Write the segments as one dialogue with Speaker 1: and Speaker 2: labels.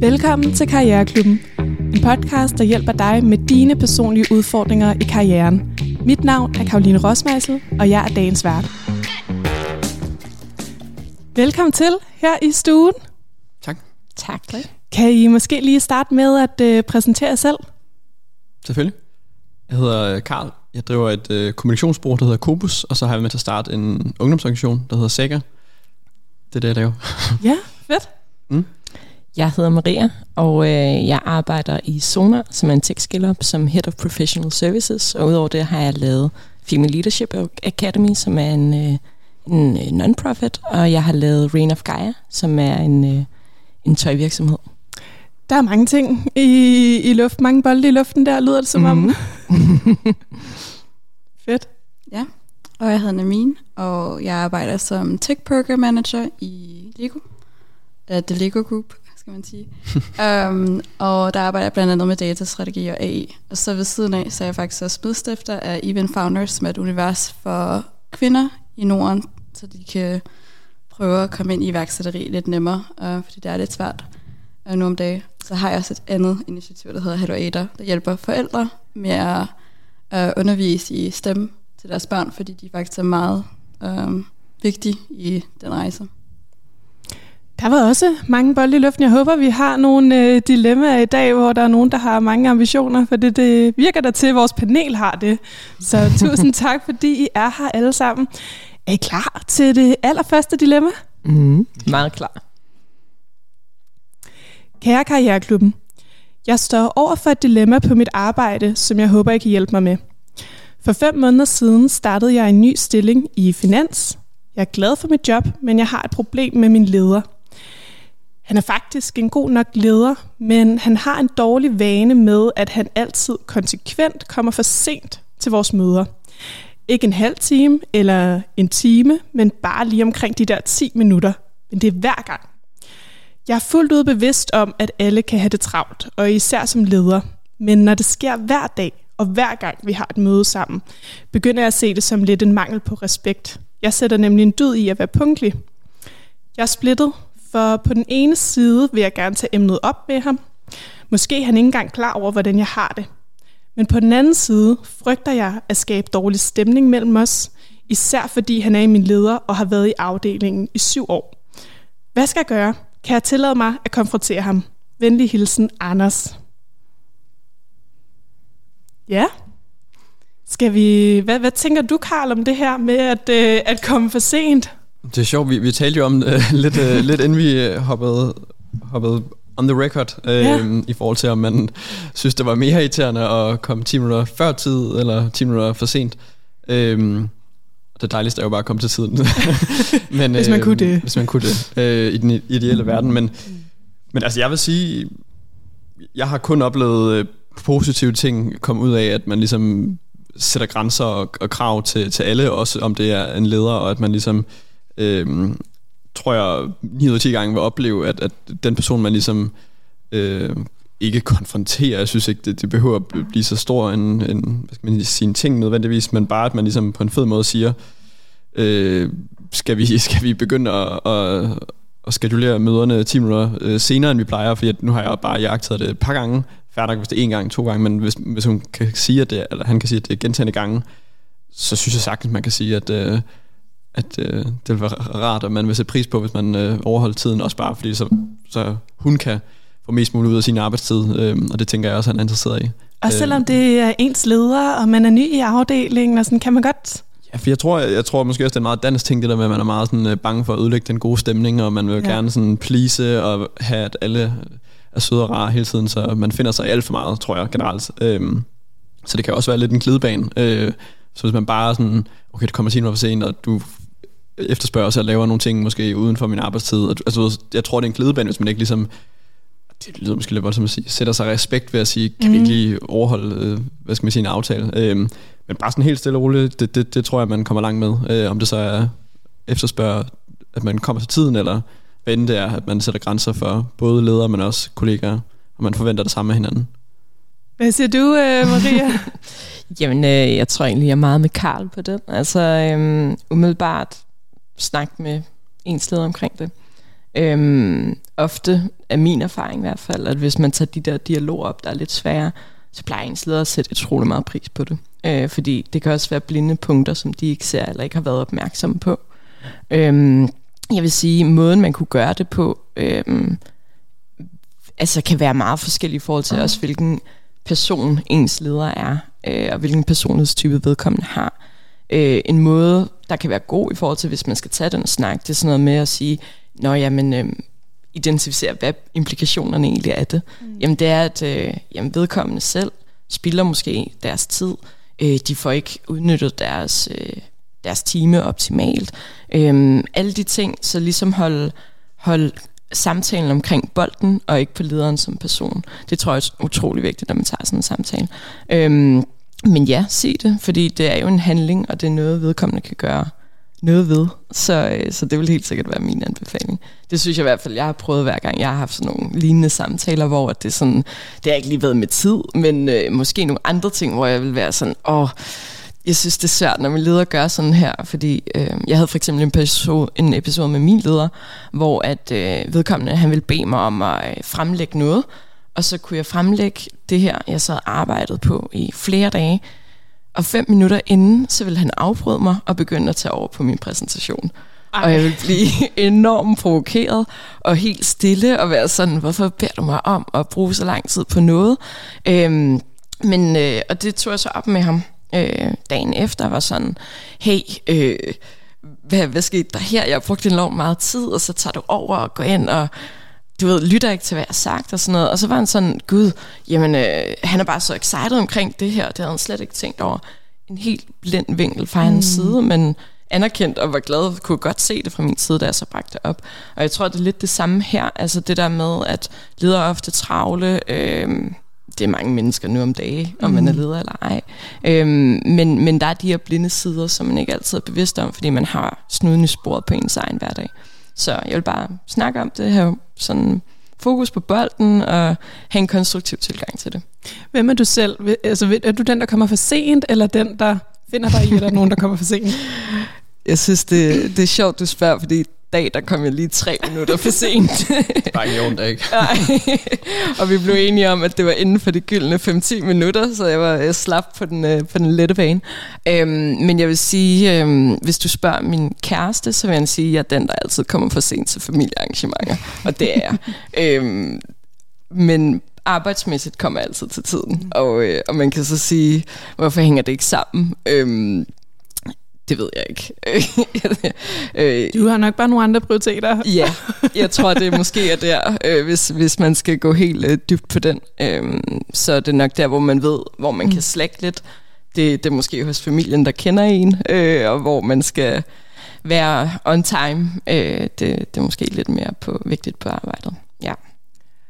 Speaker 1: Velkommen til Karriereklubben. En podcast, der hjælper dig med dine personlige udfordringer i karrieren. Mit navn er Karoline Rosmeisel, og jeg er dagens vært. Velkommen til her i stuen.
Speaker 2: Tak.
Speaker 3: Tak.
Speaker 1: Kan I måske lige starte med at øh, præsentere jer selv?
Speaker 2: Selvfølgelig. Jeg hedder Karl. Jeg driver et øh, kommunikationsbureau, der hedder Kobus, og så har jeg med til at starte en ungdomsorganisation, der hedder Sega. Det er det, jeg laver.
Speaker 1: Ja, fedt.
Speaker 3: Jeg hedder Maria, og øh, jeg arbejder i Sonar, som er en tech som Head of Professional Services. Og udover det har jeg lavet Female Leadership Academy, som er en, øh, en øh, non-profit. Og jeg har lavet Reign of Gaia, som er en, øh, en tøjvirksomhed.
Speaker 1: Der er mange ting i, i luft, mange bolde i luften der, lyder det som mm-hmm. om. fedt.
Speaker 4: Ja, og jeg hedder Namin, og jeg arbejder som Tech Program Manager i Lego. Uh, The Lego Group, skal man sige. um, og der arbejder jeg blandt andet med datastrategi og AI. Og så ved siden af, så er jeg faktisk også medstifter af Event Founders, som er et univers for kvinder i Norden, så de kan prøve at komme ind i iværksætteri lidt nemmere, uh, fordi det er lidt svært uh, nu om dagen. Så har jeg også et andet initiativ, der hedder Hello Ada, der hjælper forældre med at uh, undervise i stemme til deres børn, fordi de faktisk er meget uh, vigtige i den rejse.
Speaker 1: Der var også mange bolde i luften. Jeg håber, vi har nogle øh, dilemmaer i dag, hvor der er nogen, der har mange ambitioner, for det, det virker der til, at vores panel har det. Så tusind tak, fordi I er her alle sammen. Er I klar til det allerførste dilemma?
Speaker 3: Mm. Meget klar.
Speaker 1: Kære Karriereklubben, jeg står over for et dilemma på mit arbejde, som jeg håber, I kan hjælpe mig med. For fem måneder siden startede jeg en ny stilling i Finans. Jeg er glad for mit job, men jeg har et problem med min leder. Han er faktisk en god nok leder, men han har en dårlig vane med, at han altid konsekvent kommer for sent til vores møder. Ikke en halv time eller en time, men bare lige omkring de der 10 minutter. Men det er hver gang. Jeg er fuldt ud bevidst om, at alle kan have det travlt, og især som leder. Men når det sker hver dag, og hver gang vi har et møde sammen, begynder jeg at se det som lidt en mangel på respekt. Jeg sætter nemlig en dyd i at være punktlig. Jeg er splittet, for på den ene side vil jeg gerne tage emnet op med ham. Måske er han ikke engang klar over, hvordan jeg har det. Men på den anden side frygter jeg at skabe dårlig stemning mellem os, især fordi han er min leder og har været i afdelingen i syv år. Hvad skal jeg gøre? Kan jeg tillade mig at konfrontere ham? Venlig hilsen, Anders. Ja. Skal vi... Hvad, hvad tænker du, Karl, om det her med at, øh, at komme for sent?
Speaker 2: Det er sjovt, vi, vi talte jo om uh, lidt, uh, lidt inden vi uh, hoppede, hoppede on the record, uh, ja. i forhold til, om man synes, det var mere irriterende at komme 10 minutter før tid, eller 10 minutter for sent. Uh, det dejligste er jo bare at komme til tiden.
Speaker 1: men, hvis man øh, kunne det.
Speaker 2: Hvis man kunne det, øh, i den ideelle verden. Men, men altså, jeg vil sige, jeg har kun oplevet øh, positive ting komme ud af, at man ligesom sætter grænser og, og krav til, til alle, også om det er en leder, og at man ligesom, øh, tror jeg, 9 ud af 10 gange vil opleve, at, at den person, man ligesom øh, ikke konfronterer, jeg synes ikke, det, det behøver at blive så stor en, en hvad skal man sige, en ting nødvendigvis, men bare, at man ligesom på en fed måde siger, øh, skal, vi, skal vi begynde at, at, at skedulere møderne 10 minutter øh, senere, end vi plejer, fordi nu har jeg bare jagtet det et par gange, færdig hvis det er en gang, to gange, men hvis, hvis hun kan sige, at det, eller han kan sige, at det er gentagende gange, så synes jeg sagtens, man kan sige, at, øh, at øh, det vil være rart, at man vil sætte pris på, hvis man øh, overholder tiden, også bare fordi så, så hun kan få mest muligt ud af sin arbejdstid, øh, og det tænker jeg også, han er interesseret i.
Speaker 1: Og selvom det er ens leder, og man er ny i afdelingen, og sådan, kan man godt...
Speaker 2: Ja, for jeg tror, jeg, jeg tror måske også, det er en meget dansk ting, det der med, at man er meget sådan, øh, bange for at ødelægge den gode stemning, og man vil ja. gerne sådan please og have, at alle er søde og rare hele tiden, så man finder sig alt for meget, tror jeg, generelt. Øhm, så det kan også være lidt en glidebane. Øh, så hvis man bare sådan, okay, det kommer noget for sent, og du efterspørger sig og laver nogle ting måske uden for min arbejdstid. Altså, jeg tror, det er en glidebane, hvis man ikke ligesom det lyder måske lidt voldsomt at sige, sætter sig respekt ved at sige, kan mm. vi ikke lige overholde, øh, hvad skal man sige, en aftale. Øhm, men bare sådan helt stille og roligt, det, det, det tror jeg, man kommer langt med. Øh, om det så er efterspørger, at man kommer til tiden, eller hvad end det er, at man sætter grænser for både ledere, men også kollegaer, og man forventer det samme af hinanden.
Speaker 1: Hvad siger du, øh, Maria?
Speaker 3: Jamen, øh, jeg tror egentlig, jeg er meget med Karl på det. Altså, øh, umiddelbart snak med ens leder omkring det. Øhm, ofte er min erfaring i hvert fald, at hvis man tager de der dialoger op, der er lidt svære, så plejer ens leder at sætte utrolig meget pris på det. Øh, fordi det kan også være blinde punkter, som de ikke ser eller ikke har været opmærksomme på. Øhm, jeg vil sige, måden man kunne gøre det på, øhm, altså kan være meget forskellig i forhold til også, hvilken person ens leder er, øh, og hvilken personlighedstype vedkommende har. Øh, en måde, der kan være god i forhold til, hvis man skal tage den snak, det er sådan noget med at sige, Nå, jamen, øh, identificere, hvad implikationerne egentlig er det. Mm. Jamen, det er, at øh, jamen, vedkommende selv spilder måske deres tid. Øh, de får ikke udnyttet deres, øh, deres time optimalt. Øh, alle de ting, så ligesom holde, holde samtalen omkring bolden, og ikke på lederen som person. Det tror jeg er utrolig vigtigt, når man tager sådan en samtale. Øh, men ja, sig det, fordi det er jo en handling, og det er noget, vedkommende kan gøre noget ved. Så, øh, så det vil helt sikkert være min anbefaling. Det synes jeg i hvert fald, jeg har prøvet hver gang, jeg har haft sådan nogle lignende samtaler, hvor det, er sådan, det har ikke lige været med tid, men øh, måske nogle andre ting, hvor jeg vil være sådan, åh, jeg synes, det er svært, når min leder gør sådan her, fordi øh, jeg havde for eksempel en episode, en episode med min leder, hvor at øh, vedkommende, han ville bede mig om at øh, fremlægge noget, og så kunne jeg fremlægge det her, jeg så arbejdet på i flere dage, og fem minutter inden, så ville han afbryde mig og begynde at tage over på min præsentation. Ej. Og jeg vil blive enormt provokeret og helt stille og være sådan, hvorfor beder du mig om at bruge så lang tid på noget? Øhm, men, øh, og det tog jeg så op med ham øh, dagen efter, var sådan, hey, øh, hvad, hvad skete der her? Jeg har brugt enormt meget tid, og så tager du over og går ind og du ved, lytter ikke til, hvad jeg har sagt og sådan noget. Og så var han sådan, gud, jamen, øh, han er bare så excited omkring det her. Det havde han slet ikke tænkt over. En helt blind vinkel fra mm. hans side, men anerkendt og var glad, kunne godt se det fra min side, da jeg så bragte det op. Og jeg tror, det er lidt det samme her. Altså det der med, at leder ofte travle, øh, det er mange mennesker nu om dage, om mm. man er leder eller ej. Øhm, men, men der er de her blinde sider, som man ikke altid er bevidst om, fordi man har snuden i sporet på ens egen hverdag. Så jeg vil bare snakke om det her, sådan fokus på bolden og have en konstruktiv tilgang til det.
Speaker 1: Hvem er du selv? Altså, er du den, der kommer for sent, eller den, der finder dig i, at der er nogen, der kommer for sent?
Speaker 3: Jeg synes, det, det er sjovt, du spørger, fordi dag, der kom jeg lige tre minutter for sent.
Speaker 2: det var ikke ondt, ikke?
Speaker 3: Nej. og vi blev enige om, at det var inden for de gyldne 5-10 minutter, så jeg var jeg slap på den, øh, på den lette bane. Øhm, men jeg vil sige, øhm, hvis du spørger min kæreste, så vil jeg sige, at jeg er den, der altid kommer for sent til familiearrangementer. Og det er jeg. øhm, men arbejdsmæssigt kommer jeg altid til tiden. Og, øh, og man kan så sige, hvorfor hænger det ikke sammen? Øhm, det ved jeg ikke.
Speaker 1: Øh, du har nok bare nogle andre prioriteter.
Speaker 3: ja, jeg tror, det måske er der, øh, hvis, hvis man skal gå helt øh, dybt på den. Øh, så det er nok der, hvor man ved, hvor man mm. kan slække lidt. Det, det er måske hos familien, der kender en, øh, og hvor man skal være on time. Øh, det, det er måske lidt mere på, vigtigt på arbejdet. Ja.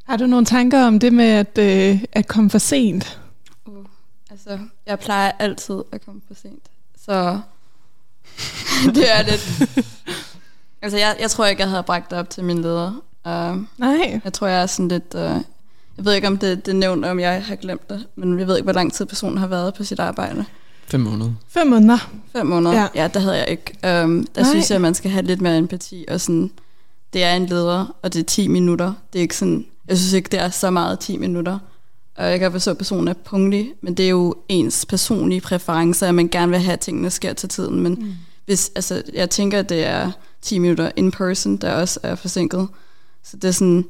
Speaker 1: Har du nogle tanker om det med at, øh, at komme for sent?
Speaker 4: Uh, altså, jeg plejer altid at komme for sent. Så det er lidt... altså, jeg, jeg tror ikke, jeg havde bragt det op til min leder. Uh,
Speaker 1: Nej.
Speaker 4: Jeg tror, jeg er sådan lidt... Uh, jeg ved ikke, om det, det er nævnt, om jeg har glemt det, men jeg ved ikke, hvor lang tid personen har været på sit arbejde.
Speaker 2: Fem måneder.
Speaker 1: Fem måneder.
Speaker 4: Fem måneder, ja, ja det havde jeg ikke. Um, der Nej. synes jeg, at man skal have lidt mere empati, og sådan, det er en leder, og det er 10 minutter. Det er ikke sådan, jeg synes ikke, det er så meget 10 minutter. Og jeg kan forstå, at personen er punktlig, men det er jo ens personlige præferencer, at man gerne vil have, at tingene sker til tiden. Men mm hvis, altså, jeg tænker, at det er 10 minutter in person, der også er forsinket. Så det er sådan,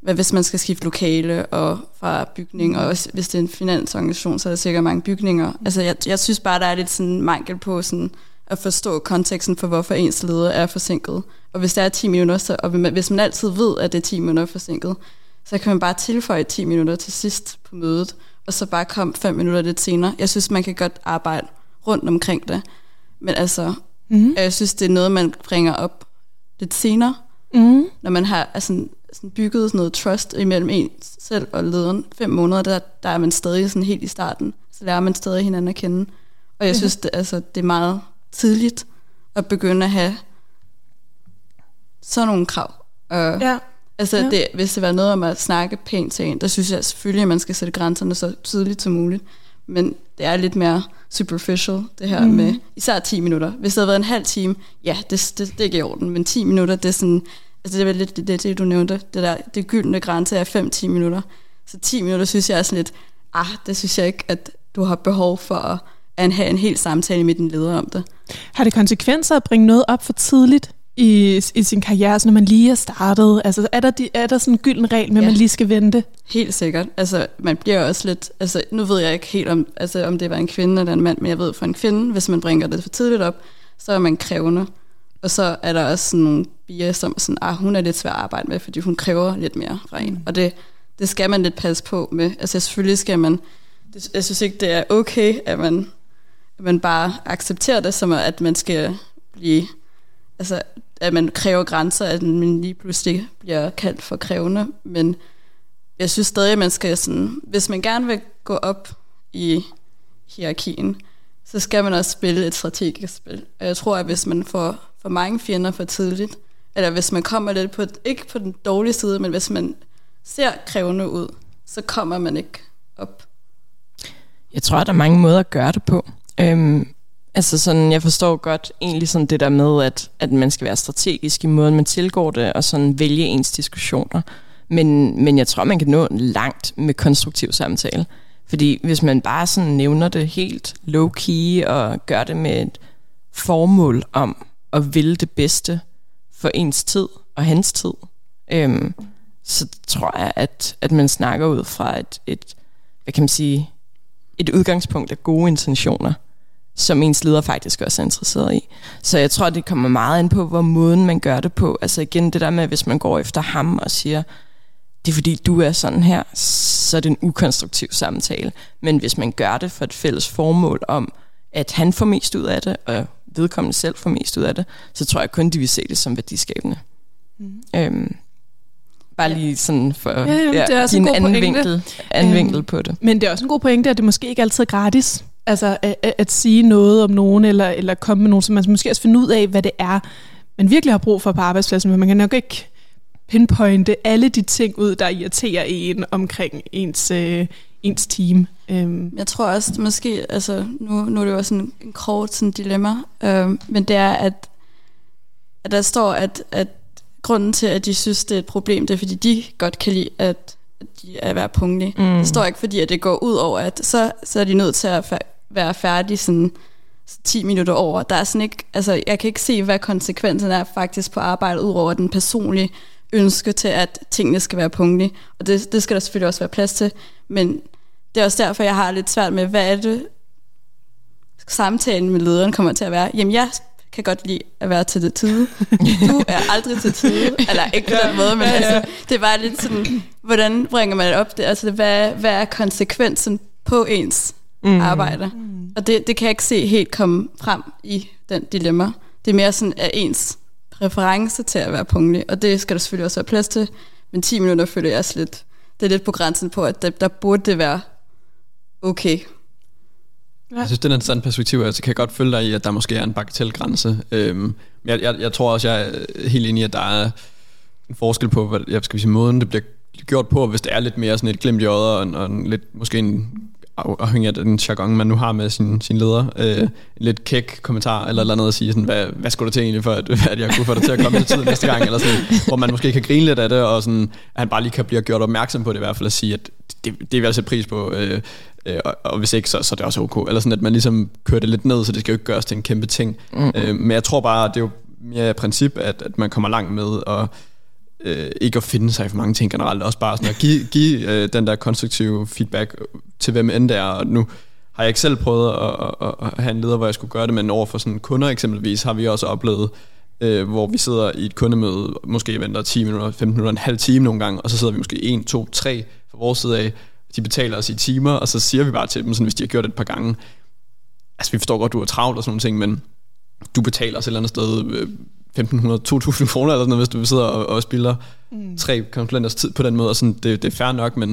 Speaker 4: hvad hvis man skal skifte lokale og fra bygning, og også, hvis det er en finansorganisation, så er der sikkert mange bygninger. Altså, jeg, jeg synes bare, der er lidt sådan mangel på sådan, at forstå konteksten for, hvorfor ens leder er forsinket. Og hvis det er 10 minutter, så, og hvis man altid ved, at det er 10 minutter forsinket, så kan man bare tilføje 10 minutter til sidst på mødet, og så bare komme 5 minutter lidt senere. Jeg synes, man kan godt arbejde rundt omkring det. Men altså, mm-hmm. jeg synes, det er noget, man bringer op lidt senere, mm-hmm. når man har altså, sådan bygget sådan noget trust imellem en selv og lederen. Fem måneder, der, der er man stadig sådan helt i starten. Så lærer man stadig hinanden at kende. Og jeg mm-hmm. synes, det, altså, det er meget tidligt at begynde at have sådan nogle krav. Uh, ja. Altså, ja. det, hvis det var noget om at snakke pænt til en, der synes jeg selvfølgelig, at man skal sætte grænserne så tydeligt som muligt. Men det er lidt mere superficial, det her mm. med især 10 minutter. Hvis det havde været en halv time, ja, det, det, det er ikke i orden, men 10 minutter, det er sådan, Altså det er lidt det, det, du nævnte, det der, det gyldne grænse er 5-10 minutter. Så 10 minutter synes jeg er sådan lidt, ah, det synes jeg ikke, at du har behov for at, at have en helt samtale med din leder om det.
Speaker 1: Har det konsekvenser at bringe noget op for tidligt i, i sin karriere, så når man lige er startet? Altså er der, de, er der sådan en gylden regel med, ja. at man lige skal vente?
Speaker 4: Helt sikkert. Altså man bliver også lidt, altså nu ved jeg ikke helt om, altså, om det var en kvinde eller en mand, men jeg ved for en kvinde, hvis man bringer det for tidligt op, så er man krævende. Og så er der også sådan nogle bier, som sådan, ah, hun er lidt svær at arbejde med, fordi hun kræver lidt mere fra en. Mm. Og det, det skal man lidt passe på med. Altså selvfølgelig skal man, det, jeg synes ikke, det er okay, at man, at man bare accepterer det, som at man skal blive, altså at man kræver grænser, at man lige pludselig bliver kaldt for krævende, men jeg synes stadig, at man skal sådan, hvis man gerne vil gå op i hierarkien, så skal man også spille et strategisk spil. Og jeg tror, at hvis man får for mange fjender for tidligt, eller hvis man kommer lidt på, ikke på den dårlige side, men hvis man ser krævende ud, så kommer man ikke op.
Speaker 3: Jeg tror, at der er mange måder at gøre det på. Øhm, altså sådan, jeg forstår godt egentlig sådan det der med, at, at man skal være strategisk i måden, man tilgår det, og sådan vælge ens diskussioner. Men, men jeg tror, man kan nå langt med konstruktiv samtale. Fordi hvis man bare sådan nævner det helt low-key og gør det med et formål om at ville det bedste for ens tid og hans tid, øhm, så tror jeg, at, at man snakker ud fra et, et, hvad kan man sige, et udgangspunkt af gode intentioner, som ens leder faktisk også er interesseret i. Så jeg tror, det kommer meget ind på, hvor måden man gør det på. Altså igen det der med, hvis man går efter ham og siger, det er fordi du er sådan her, så er det en ukonstruktiv samtale. Men hvis man gør det for et fælles formål om, at han får mest ud af det, og vedkommende selv får mest ud af det, så tror jeg kun, de vil se det som værdiskabende. Mm. Øhm, bare lige sådan for ja, jamen, ja, det er en anden, vinkel, anden øhm, vinkel på det.
Speaker 1: Men det er også en god pointe, at det måske ikke altid er gratis. Altså at, at, at sige noget om nogen, eller, eller komme med nogen, så man måske også finde ud af, hvad det er, man virkelig har brug for på arbejdspladsen, men man kan nok ikke pinpointe alle de ting ud, der irriterer en omkring ens, øh, ens team.
Speaker 4: Øhm. Jeg tror også, det måske, altså nu, nu er det jo også en, en kort sådan dilemma, øh, men det er, at, at der står, at, at grunden til, at de synes, det er et problem, det er, fordi de godt kan lide, at, at de er være punktlige. Mm. Det står ikke, fordi at det går ud over, at så, så er de nødt til at være færdige sådan 10 minutter over. Der er sådan ikke, altså, jeg kan ikke se, hvad konsekvensen er faktisk på arbejdet, udover den personlige ønske til, at tingene skal være punktlige. Og det, det skal der selvfølgelig også være plads til. Men det er også derfor, jeg har lidt svært med, hvad er det, samtalen med lederen kommer til at være. Jamen, jeg kan godt lide at være til det tide. Du er aldrig til tide. Eller ikke på den måde, men altså, det er bare lidt sådan, hvordan bringer man det op? Det, altså, hvad, hvad er konsekvensen på ens mm. arbejde? Mm. Og det, det kan jeg ikke se helt komme frem i den dilemma. Det er mere sådan, at ens præference til at være punktlig, og det skal der selvfølgelig også være plads til, men 10 minutter føler jeg også lidt, det er lidt på grænsen på, at der, der burde det være okay.
Speaker 2: Ja. Jeg synes, det er en interessant perspektiv. Altså, kan jeg godt følge dig i, at der måske er en bagatelgrænse. Øhm, jeg, jeg, jeg tror også, jeg er helt enig i, at der er en forskel på, hvad, jeg skal sige, måden det bliver gjort på, hvis det er lidt mere sådan et glimt i øjet, og, en, og en lidt, måske en afhængig af den jargon, man nu har med sin, sin leder, øh, en lidt kæk kommentar, eller eller andet at sige, sådan, hvad, hvad skulle der til egentlig, for at, at jeg kunne få dig til at komme til tid næste gang, eller sådan, hvor man måske kan grine lidt af det, og sådan, at han bare lige kan blive gjort opmærksom på det i hvert fald, at sige, at det, det vil jeg sætte pris på, øh, øh, og, og hvis ikke, så, så er det også ok. Eller sådan, at man ligesom kører det lidt ned, så det skal jo ikke gøres til en kæmpe ting. Mm. Øh, men jeg tror bare, det er jo mere princip, at, at man kommer langt med, og øh, ikke at finde sig for mange ting generelt, også bare sådan at give, give øh, den der konstruktive feedback til hvem end det er, og nu har jeg ikke selv prøvet at, at, at have en leder, hvor jeg skulle gøre det, men over for sådan kunder eksempelvis, har vi også oplevet, øh, hvor vi sidder i et kundemøde, måske venter 10 minutter, 15 minutter, en halv time nogle gange, og så sidder vi måske 1, 2, 3 fra vores side af, de betaler os i timer, og så siger vi bare til dem, sådan, hvis de har gjort det et par gange, altså vi forstår godt, du er travlt og sådan nogle ting, men du betaler os et eller andet sted øh, 1.500-2.000 kroner eller sådan noget, hvis du sidder og, og spiller mm. tre konsulenters tid på den måde, og sådan, det, det er fair nok, men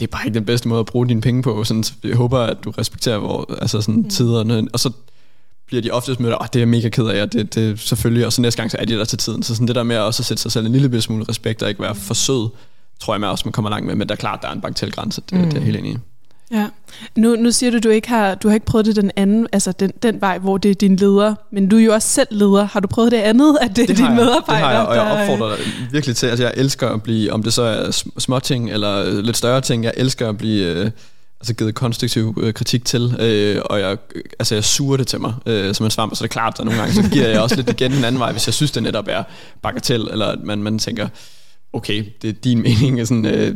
Speaker 2: det er bare ikke den bedste måde at bruge dine penge på. Sådan, jeg håber, at du respekterer hvor, altså sådan, mm. tiderne, og så bliver de oftest mødt, at det er mega ked af, og det, det selvfølgelig, og så næste gang, så er de der til tiden. Så sådan det der med at også sætte sig selv en lille smule respekt, og ikke være for sød, tror jeg med også, man kommer langt med, men der er klart, der er en bagatelgrænse, det, mm. det er helt enig i.
Speaker 1: Ja. Nu, nu siger du, du ikke har, du har ikke prøvet det den anden, altså den, den vej, hvor det er din leder, men du er jo også selv leder. Har du prøvet det andet, at det, det er dine medarbejdere?
Speaker 2: Det har jeg, og jeg opfordrer dig virkelig til, altså jeg elsker at blive, om det så er små ting eller lidt større ting, jeg elsker at blive øh, altså givet konstruktiv øh, kritik til, øh, og jeg, altså jeg suger det til mig øh, som en svamp, så det er klart, at nogle gange så giver jeg også lidt igen den anden vej, hvis jeg synes, det netop er bagatel, eller at man, man tænker, okay, det er din mening, sådan, øh,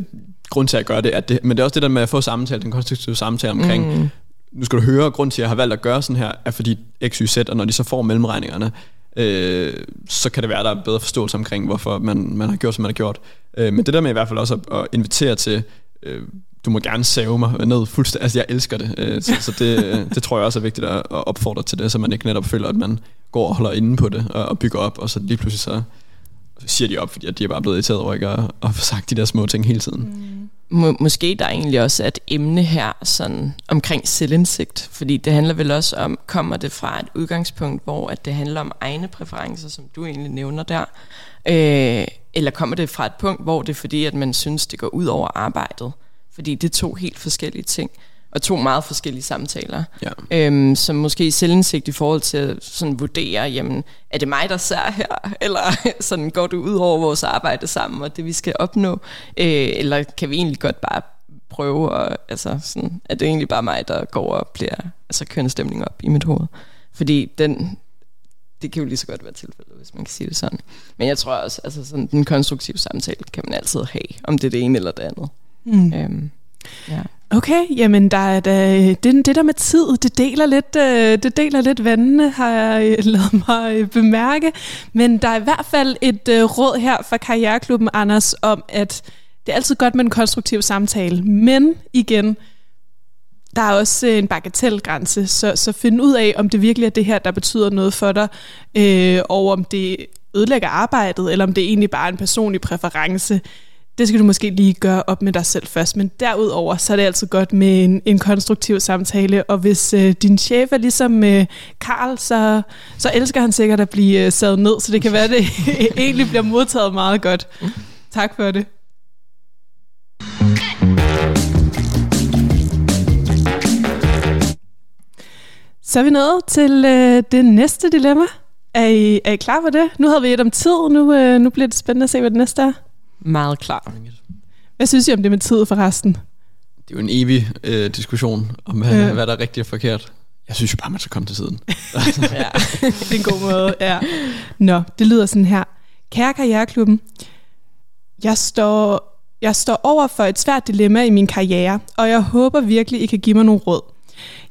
Speaker 2: grund til at gøre det, at det, men det er også det der med at få samtale, den konstruktive samtale omkring, mm. nu skal du høre, grund til at jeg har valgt at gøre sådan her, er fordi X, Y, Z, og når de så får mellemregningerne, øh, så kan det være, at der er bedre forståelse omkring, hvorfor man, man har gjort, som man har gjort. Øh, men det der med i hvert fald også at, at invitere til, øh, du må gerne save mig ned fuldstændig, altså jeg elsker det, øh, så, så det, det tror jeg også er vigtigt at, at opfordre til det, så man ikke netop føler, at man går og holder inde på det, og, og bygger op, og så lige pludselig så siger de op, fordi at de er bare blevet irriteret over ikke at, at få sagt de der små ting hele tiden. Mm.
Speaker 3: Må, måske der er egentlig også et emne her sådan omkring selvindsigt, fordi det handler vel også om, kommer det fra et udgangspunkt, hvor at det handler om egne præferencer, som du egentlig nævner der, øh, eller kommer det fra et punkt, hvor det er fordi, at man synes, det går ud over arbejdet, fordi det er to helt forskellige ting og to meget forskellige samtaler, ja. øhm, som måske selvindsigt i forhold til at sådan vurdere, jamen, er det mig, der ser her, eller sådan går det ud over vores arbejde sammen, og det vi skal opnå, øh, eller kan vi egentlig godt bare prøve, at, altså sådan, er det egentlig bare mig, der går og bliver, altså kører stemning op i mit hoved, fordi den, det kan jo lige så godt være tilfældet, hvis man kan sige det sådan. Men jeg tror også, altså sådan, den konstruktive samtale kan man altid have, om det er det ene eller det andet. Mm. Øhm,
Speaker 1: ja. Okay, jamen der er da, det, det der med tid, det deler lidt, øh, det deler lidt vandene, har jeg øh, lavet mig øh, bemærke. Men der er i hvert fald et råd her fra Karriereklubben, Anders, om at det er altid godt med en konstruktiv samtale. Men igen, der er også en bagatelgrænse, så, så find ud af, om det virkelig er det her, der betyder noget for dig, øh, og om det ødelægger arbejdet, eller om det egentlig bare er en personlig præference det skal du måske lige gøre op med dig selv først. Men derudover, så er det altid godt med en, en konstruktiv samtale. Og hvis øh, din chef er ligesom øh, Karl, så, så elsker han sikkert at blive øh, sad ned. Så det kan være, at det egentlig bliver modtaget meget godt. Tak for det. Så er vi nået til øh, det næste dilemma. Er I, er I klar på det? Nu havde vi et om tid, nu, øh, nu bliver det spændende at se, hvad det næste er.
Speaker 3: Meget klar.
Speaker 1: Hvad synes I om det med tid forresten?
Speaker 2: Det er jo en evig øh, diskussion om, hvad, ja. hvad der er rigtigt og forkert. Jeg synes jo bare, man skal komme til siden.
Speaker 1: ja, det er en god måde. Ja. Nå, det lyder sådan her. Kære Karriereklubben, jeg står, jeg står over for et svært dilemma i min karriere, og jeg håber virkelig, I kan give mig nogle råd.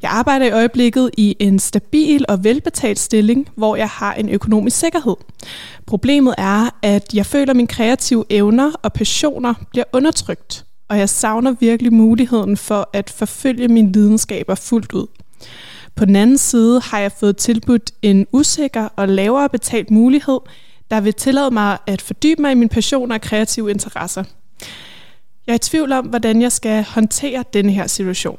Speaker 1: Jeg arbejder i øjeblikket i en stabil og velbetalt stilling, hvor jeg har en økonomisk sikkerhed. Problemet er, at jeg føler, at mine kreative evner og passioner bliver undertrykt, og jeg savner virkelig muligheden for at forfølge mine lidenskaber fuldt ud. På den anden side har jeg fået tilbudt en usikker og lavere betalt mulighed, der vil tillade mig at fordybe mig i mine passioner og kreative interesser. Jeg er i tvivl om, hvordan jeg skal håndtere denne her situation.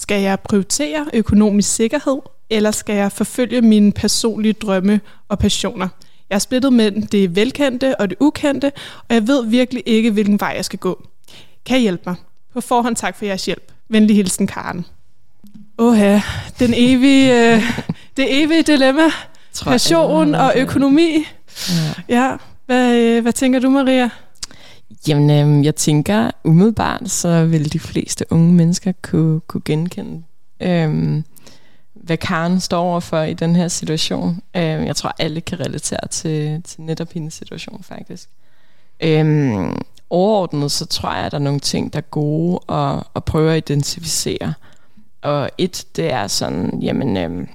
Speaker 1: Skal jeg prioritere økonomisk sikkerhed, eller skal jeg forfølge mine personlige drømme og passioner? Jeg er splittet mellem det velkendte og det ukendte, og jeg ved virkelig ikke, hvilken vej jeg skal gå. Kan I hjælpe mig? På forhånd tak for jeres hjælp. Venlig hilsen, Karen. Åh den evige, øh, det evige dilemma. Passion og økonomi. Ja. ja. Hvad, øh, hvad tænker du, Maria?
Speaker 3: Jamen, øhm, jeg tænker umiddelbart, så vil de fleste unge mennesker kunne, kunne genkende, øhm, hvad Karen står overfor i den her situation. Øhm, jeg tror, alle kan relatere til, til netop hendes situation, faktisk. Øhm, overordnet, så tror jeg, at der er nogle ting, der er gode at, at prøve at identificere. Og et, det er sådan, jamen, øhm,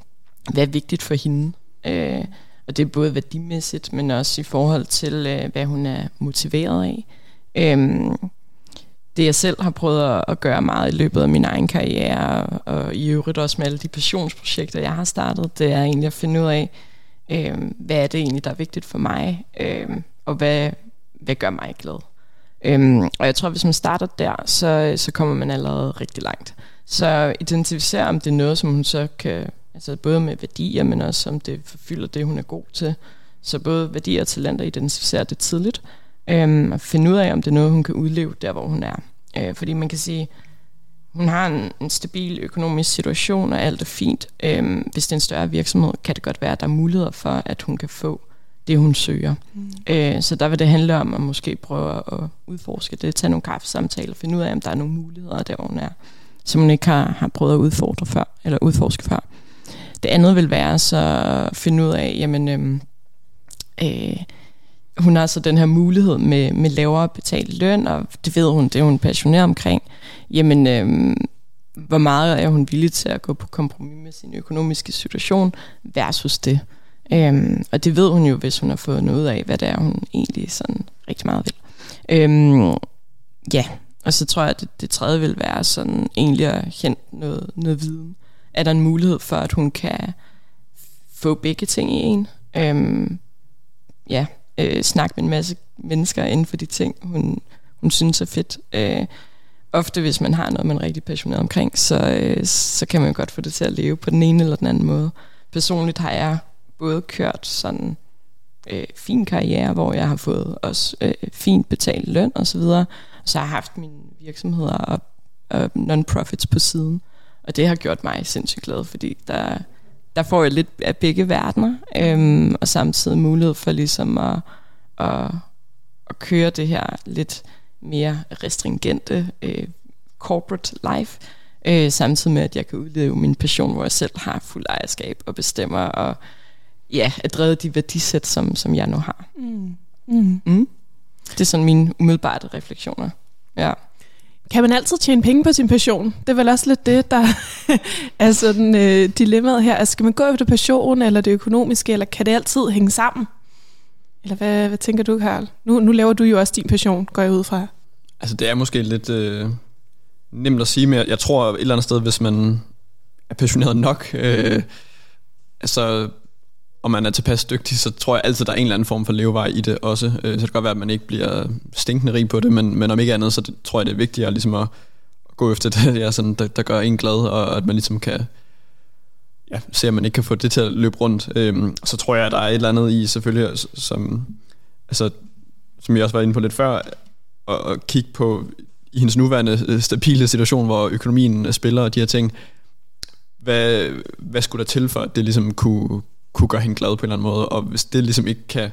Speaker 3: hvad er vigtigt for hende? Øh, og det er både værdimæssigt, men også i forhold til, øh, hvad hun er motiveret af. Øhm, det jeg selv har prøvet at gøre meget i løbet af min egen karriere, og i øvrigt også med alle de passionsprojekter, jeg har startet, det er egentlig at finde ud af, øhm, hvad er det egentlig, der er vigtigt for mig, øhm, og hvad, hvad gør mig glad. Øhm, og jeg tror, hvis man starter der, så, så kommer man allerede rigtig langt. Så identificere, om det er noget, som hun så kan, altså både med værdier, men også om det forfylder det, hun er god til. Så både værdier og talenter identificerer det tidligt, øhm, og finde ud af, om det er noget, hun kan udleve der, hvor hun er. Øh, fordi man kan sige, hun har en, en stabil økonomisk situation, og alt er fint. Øhm, hvis det er en større virksomhed, kan det godt være, at der er muligheder for, at hun kan få det, hun søger. Mm. Øh, så der vil det handle om at måske prøve at udforske det, tage nogle kaffesamtaler, finde ud af, om der er nogle muligheder der, hvor hun er, som hun ikke har, har prøvet at udfordre før, eller udforske før. Det andet vil være så at finde ud af, jamen, øhm, øh, hun har så den her mulighed med, med lavere betalt løn, og det ved hun, det er hun passioneret omkring. Jamen, øh, hvor meget er hun villig til at gå på kompromis med sin økonomiske situation versus det. Øhm, og det ved hun jo, hvis hun har fået noget af, hvad det er, hun egentlig sådan rigtig meget vil. Øhm, ja, og så tror jeg, at det, det tredje vil være sådan egentlig at hente noget, noget viden. Er der en mulighed for, at hun kan få begge ting i en? Øhm, ja, øh, snakke med en masse mennesker inden for de ting, hun, hun synes er fedt. Øh, ofte, hvis man har noget, man er rigtig passioneret omkring, så, øh, så kan man jo godt få det til at leve på den ene eller den anden måde. Personligt har jeg både kørt sådan øh, fin karriere, hvor jeg har fået også øh, fint betalt løn og så videre, så har jeg haft mine virksomheder og, og non-profits på siden. Og det har gjort mig sindssygt glad, fordi der, der får jeg lidt af begge verdener, øhm, og samtidig mulighed for ligesom at, at, at køre det her lidt mere restringente øh, corporate life, øh, samtidig med, at jeg kan udleve min passion, hvor jeg selv har fuld ejerskab og bestemmer, og ja, at dreve de værdisæt, som, som jeg nu har. Mm. Mm. Mm. Det er sådan mine umiddelbare refleksioner. Ja.
Speaker 1: Kan man altid tjene penge på sin passion? Det er vel også lidt det, der er sådan øh, dilemmaet her. Altså, skal man gå efter passion, eller det økonomiske, eller kan det altid hænge sammen? Eller hvad, hvad tænker du, Karl? Nu, nu laver du jo også din passion, går jeg ud fra.
Speaker 2: Altså, det er måske lidt øh, nemt at sige, men jeg tror et eller andet sted, hvis man er passioneret nok, øh, altså og man er tilpas dygtig, så tror jeg altid, der er en eller anden form for levevej i det også. Øh, så det kan godt være, at man ikke bliver stinkende rig på det, men, men om ikke andet, så tror jeg, det er vigtigere ligesom at, at gå efter det, ja, sådan, der, der gør en glad, og at man ligesom kan ja, se, at man ikke kan få det til at løbe rundt. Øhm, så tror jeg, at der er et eller andet i selvfølgelig, som, altså, som jeg også var inde på lidt før, at, at kigge på i hendes nuværende øh, stabile situation, hvor økonomien spiller og de her ting, hvad, hvad skulle der til for, at det ligesom kunne, kunne gøre hende glad på en eller anden måde, og hvis det ligesom ikke kan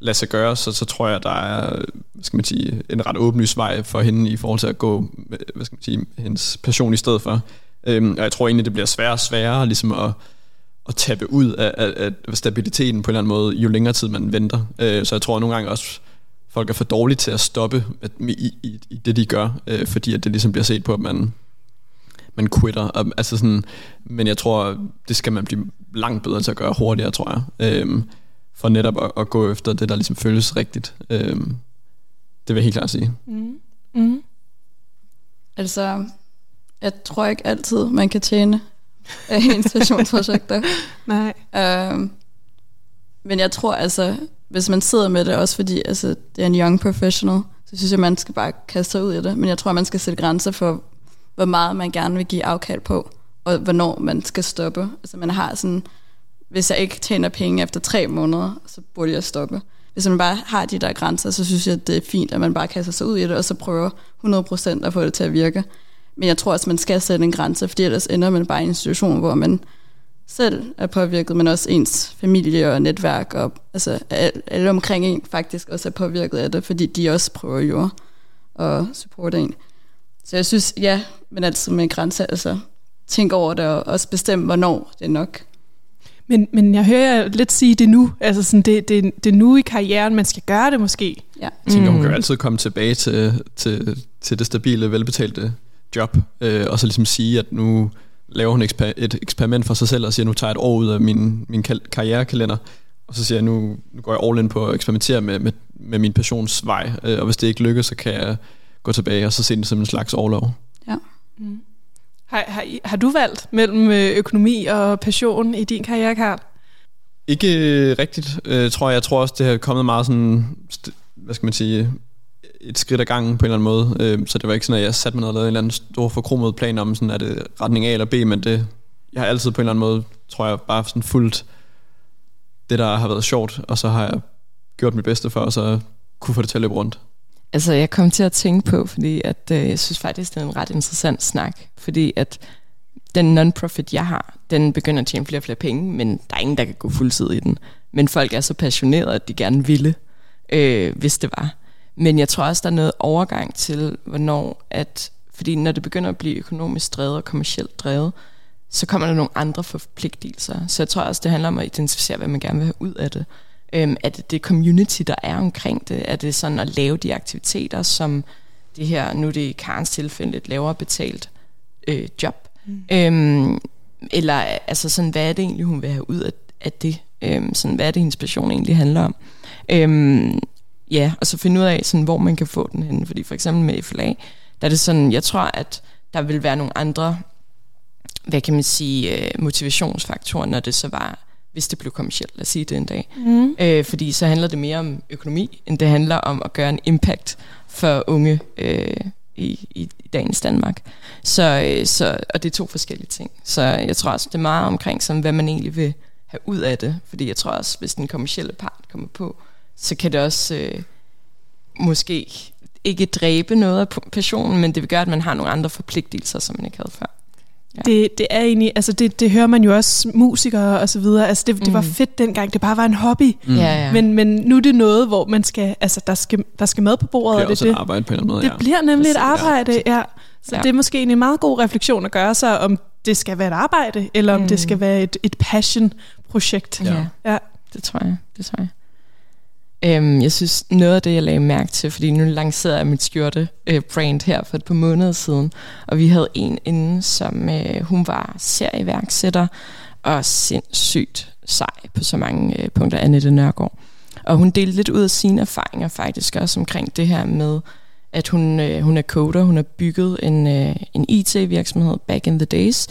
Speaker 2: lade sig gøre, så, så tror jeg, der er skal man sige, en ret åbenlys vej for hende i forhold til at gå hvad skal man sige, hendes passion i stedet for. Øhm, og jeg tror egentlig, det bliver sværere og sværere ligesom at, at tabe ud af, af, af stabiliteten på en eller anden måde, jo længere tid man venter. Øh, så jeg tror at nogle gange også, folk er for dårlige til at stoppe med i, i, i det, de gør, øh, fordi at det ligesom bliver set på, at man man quitter. Altså sådan, men jeg tror, det skal man blive langt bedre til at gøre hurtigere, tror jeg. Øhm, for netop at, at gå efter det, der ligesom føles rigtigt. Øhm, det vil jeg helt klart sige. Mm. Mm.
Speaker 4: Altså, jeg tror ikke altid, man kan tjene af installationsprojekter.
Speaker 1: Nej.
Speaker 4: Øhm, men jeg tror altså, hvis man sidder med det, også fordi altså, det er en young professional, så synes jeg, man skal bare kaste sig ud i det. Men jeg tror, man skal sætte grænser for, hvor meget man gerne vil give afkald på, og hvornår man skal stoppe. Altså man har sådan, hvis jeg ikke tjener penge efter tre måneder, så burde jeg stoppe. Hvis man bare har de der grænser, så synes jeg, det er fint, at man bare kaster sig ud i det, og så prøver 100% at få det til at virke. Men jeg tror også, man skal sætte en grænse, fordi ellers ender man bare i en situation, hvor man selv er påvirket, men også ens familie og netværk, og altså alle omkring en faktisk også er påvirket af det, fordi de også prøver jo at supporte en. Så jeg synes, ja, men altså med en grænse, altså tænke over det og også bestemme, hvornår det er nok.
Speaker 1: Men, men jeg hører jer lidt sige det nu, altså sådan, det, det, det er nu i karrieren, man skal gøre det måske.
Speaker 2: Ja. Jeg tænker, hun kan jo mm. altid komme tilbage til, til, til det stabile, velbetalte job, øh, og så ligesom sige, at nu laver hun et eksperiment for sig selv, og siger, nu tager jeg et år ud af min, min karrierekalender, og så siger jeg, nu, nu går jeg all in på at eksperimentere med, med, med min passionsvej, øh, og hvis det ikke lykkes, så kan jeg gå tilbage og så se det som en slags overlov.
Speaker 4: Ja. Mm.
Speaker 1: Har, har, har du valgt mellem øh, økonomi og passion i din karriere, Karl?
Speaker 2: Ikke øh, rigtigt, øh, tror jeg. Jeg tror også, det har kommet meget sådan, hvad skal man sige, et skridt ad gangen på en eller anden måde. Øh, så det var ikke sådan, at jeg satte mig ned og lavede en eller anden stor forkromet plan om, sådan, er det retning A eller B, men det, jeg har altid på en eller anden måde, tror jeg, bare sådan fuldt det, der har været sjovt, og så har jeg gjort mit bedste for, at så kunne få det til at løbe rundt.
Speaker 3: Altså, jeg kom til at tænke på, fordi at, øh, jeg synes faktisk, det er en ret interessant snak, fordi at den non-profit, jeg har, den begynder at tjene flere og flere penge, men der er ingen, der kan gå fuldtid i den. Men folk er så passionerede, at de gerne ville, øh, hvis det var. Men jeg tror også, der er noget overgang til, hvornår at, fordi når det begynder at blive økonomisk drevet og kommercielt drevet, så kommer der nogle andre forpligtelser. Så jeg tror også, det handler om at identificere, hvad man gerne vil have ud af det. Øhm, er det det community, der er omkring det? Er det sådan at lave de aktiviteter, som det her, nu er det i Karens tilfælde, et lavere betalt øh, job? Mm. Øhm, eller altså sådan, hvad er det egentlig, hun vil have ud af, af det? Øhm, sådan, hvad er det, hendes passion egentlig handler om? Øhm, ja, og så finde ud af, sådan, hvor man kan få den hen. Fordi for eksempel med FLA, der er det sådan, jeg tror, at der vil være nogle andre, hvad kan man sige, øh, motivationsfaktorer, når det så var hvis det blev kommercielt, lad os sige det en dag. Mm. Øh, fordi så handler det mere om økonomi, end det handler om at gøre en impact for unge øh, i, i, i dagens Danmark. Så, øh, så, og det er to forskellige ting. Så jeg tror også, det er meget omkring, sådan, hvad man egentlig vil have ud af det. Fordi jeg tror også, hvis den kommercielle part kommer på, så kan det også øh, måske ikke dræbe noget af passionen, men det vil gøre, at man har nogle andre forpligtelser, som man ikke havde før.
Speaker 1: Ja. Det, det er egentlig, altså det, det hører man jo også musikere og så videre, altså det, mm. det var mm. fedt dengang, det bare var en hobby,
Speaker 3: mm. ja, ja.
Speaker 1: Men, men nu er det noget, hvor man skal, altså der skal, der skal mad på bordet.
Speaker 2: Det bliver
Speaker 1: også det,
Speaker 2: et arbejde på en eller anden måde,
Speaker 1: Det
Speaker 2: ja.
Speaker 1: bliver nemlig et arbejde, ja. Så ja. det er måske en meget god refleksion at gøre sig, om det skal være et arbejde, eller om mm. det skal være et, et passion-projekt.
Speaker 3: Ja. ja, det tror jeg, det tror jeg. Øhm, jeg synes, noget af det, jeg lagde mærke til, fordi nu lancerede jeg mit skjorte øh, brand her for et par måneder siden, og vi havde en inde, som øh, hun var serieværksætter og sindssygt sej på så mange øh, punkter, Annette Nørgaard. Og hun delte lidt ud af sine erfaringer faktisk også omkring det her med, at hun, øh, hun er coder, hun har bygget en, øh, en IT-virksomhed back in the days,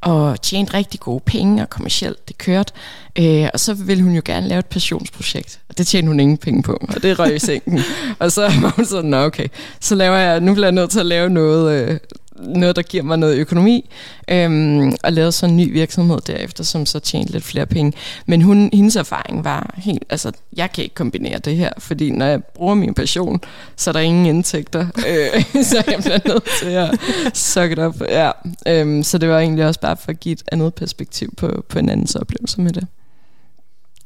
Speaker 3: og tjente rigtig gode penge, og kommercielt det kørte. Øh, og så ville hun jo gerne lave et passionsprojekt, og det tjente hun ingen penge på, og det røg i senken. og så var hun sådan, nå okay, så laver jeg, nu bliver jeg nødt til at lave noget, øh, noget, der giver mig noget økonomi, øhm, og lavede så en ny virksomhed derefter, som så tjente lidt flere penge. Men hun, hendes erfaring var helt, altså, jeg kan ikke kombinere det her, fordi når jeg bruger min passion, så er der ingen indtægter, øh, så jeg bliver nødt til at suck it up. Ja. Øhm, så det var egentlig også bare for at give et andet perspektiv på, på en andens oplevelse med det.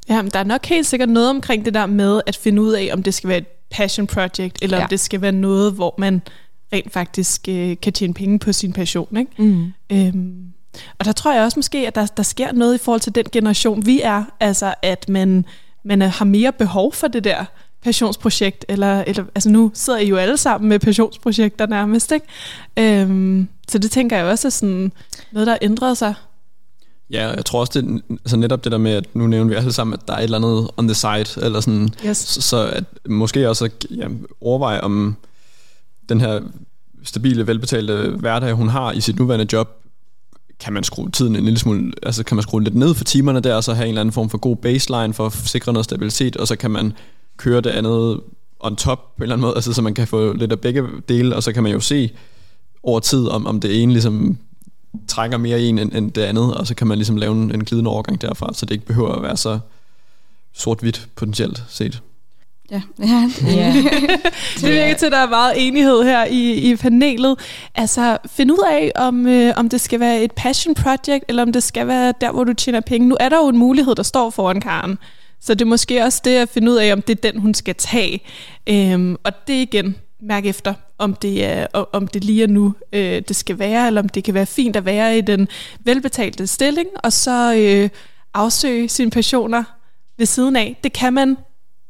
Speaker 1: Ja, men der er nok helt sikkert noget omkring det der med at finde ud af, om det skal være et passion project, eller ja. om det skal være noget, hvor man rent faktisk øh, kan tjene penge på sin passion. Ikke? Mm. Øhm, og der tror jeg også måske, at der, der sker noget i forhold til den generation, vi er. Altså, at man, man har mere behov for det der passionsprojekt. Eller, eller, altså nu sidder I jo alle sammen med passionsprojekter nærmest. Ikke? Øhm, så det tænker jeg også er sådan noget, der ændrer sig.
Speaker 2: Ja, jeg tror også, det altså netop det der med, at nu nævner vi alle sammen, at der er et eller andet on the side, eller sådan, yes. så, så at måske også ja, overveje om den her stabile, velbetalte hverdag, hun har i sit nuværende job, kan man skrue tiden en lille smule, altså kan man skrue lidt ned for timerne der, og så have en eller anden form for god baseline for at sikre noget stabilitet, og så kan man køre det andet on top på en eller anden måde, altså så man kan få lidt af begge dele, og så kan man jo se over tid, om, om det ene ligesom trækker mere i en end, end det andet, og så kan man ligesom lave en, en glidende overgang derfra, så det ikke behøver at være så sort-hvidt potentielt set.
Speaker 4: Ja, ja.
Speaker 1: ja. det virker til, at der er meget enighed her i, i panelet. Altså, find ud af, om, øh, om det skal være et passion project, eller om det skal være der, hvor du tjener penge. Nu er der jo en mulighed, der står foran Karen. Så det er måske også det at finde ud af, om det er den, hun skal tage. Øhm, og det igen, mærke efter, om det, er, om det lige er nu, øh, det skal være, eller om det kan være fint at være i den velbetalte stilling, og så øh, afsøge sine passioner ved siden af. Det kan man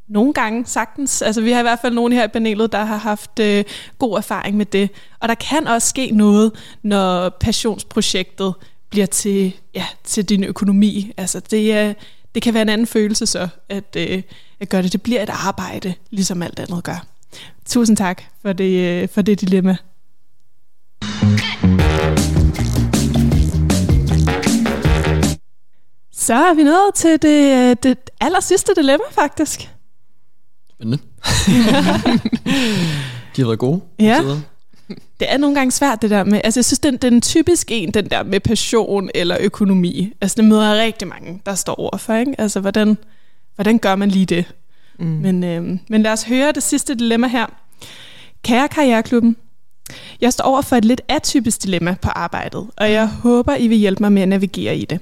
Speaker 1: nogle gange sagtens. Altså vi har i hvert fald nogen her i panelet, der har haft øh, god erfaring med det. Og der kan også ske noget, når passionsprojektet bliver til, ja, til din økonomi. Altså det, er, det kan være en anden følelse så, at, øh, at gøre det. Det bliver et arbejde, ligesom alt andet gør. Tusind tak for det, øh, for det dilemma. Så er vi nået til det, øh, det aller sidste dilemma, faktisk.
Speaker 2: Spændende. De har været gode.
Speaker 1: Ja. Det er nogle gange svært det der med, altså jeg synes, den, den typisk en, den der med passion eller økonomi, altså det møder jeg rigtig mange, der står overfor, ikke? Altså hvordan, hvordan gør man lige det? Mm. Men, øh, men lad os høre det sidste dilemma her. Kære Karriereklubben, jeg står over for et lidt atypisk dilemma på arbejdet, og jeg håber, I vil hjælpe mig med at navigere i det.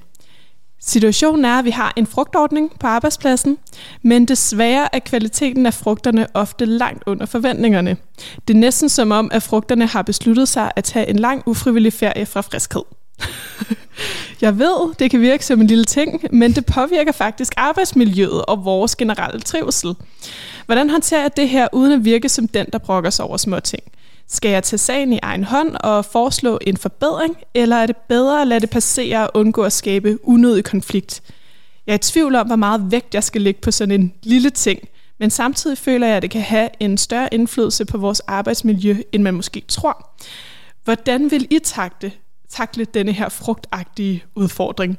Speaker 1: Situationen er, at vi har en frugtordning på arbejdspladsen, men desværre er kvaliteten af frugterne ofte langt under forventningerne. Det er næsten som om, at frugterne har besluttet sig at tage en lang ufrivillig ferie fra friskhed. Jeg ved, det kan virke som en lille ting, men det påvirker faktisk arbejdsmiljøet og vores generelle trivsel. Hvordan håndterer jeg det her, uden at virke som den, der brokker sig over små ting? Skal jeg tage sagen i egen hånd og foreslå en forbedring, eller er det bedre at lade det passere og undgå at skabe unødig konflikt? Jeg er i tvivl om, hvor meget vægt jeg skal lægge på sådan en lille ting, men samtidig føler jeg, at det kan have en større indflydelse på vores arbejdsmiljø, end man måske tror. Hvordan vil I takle, takle denne her frugtagtige udfordring?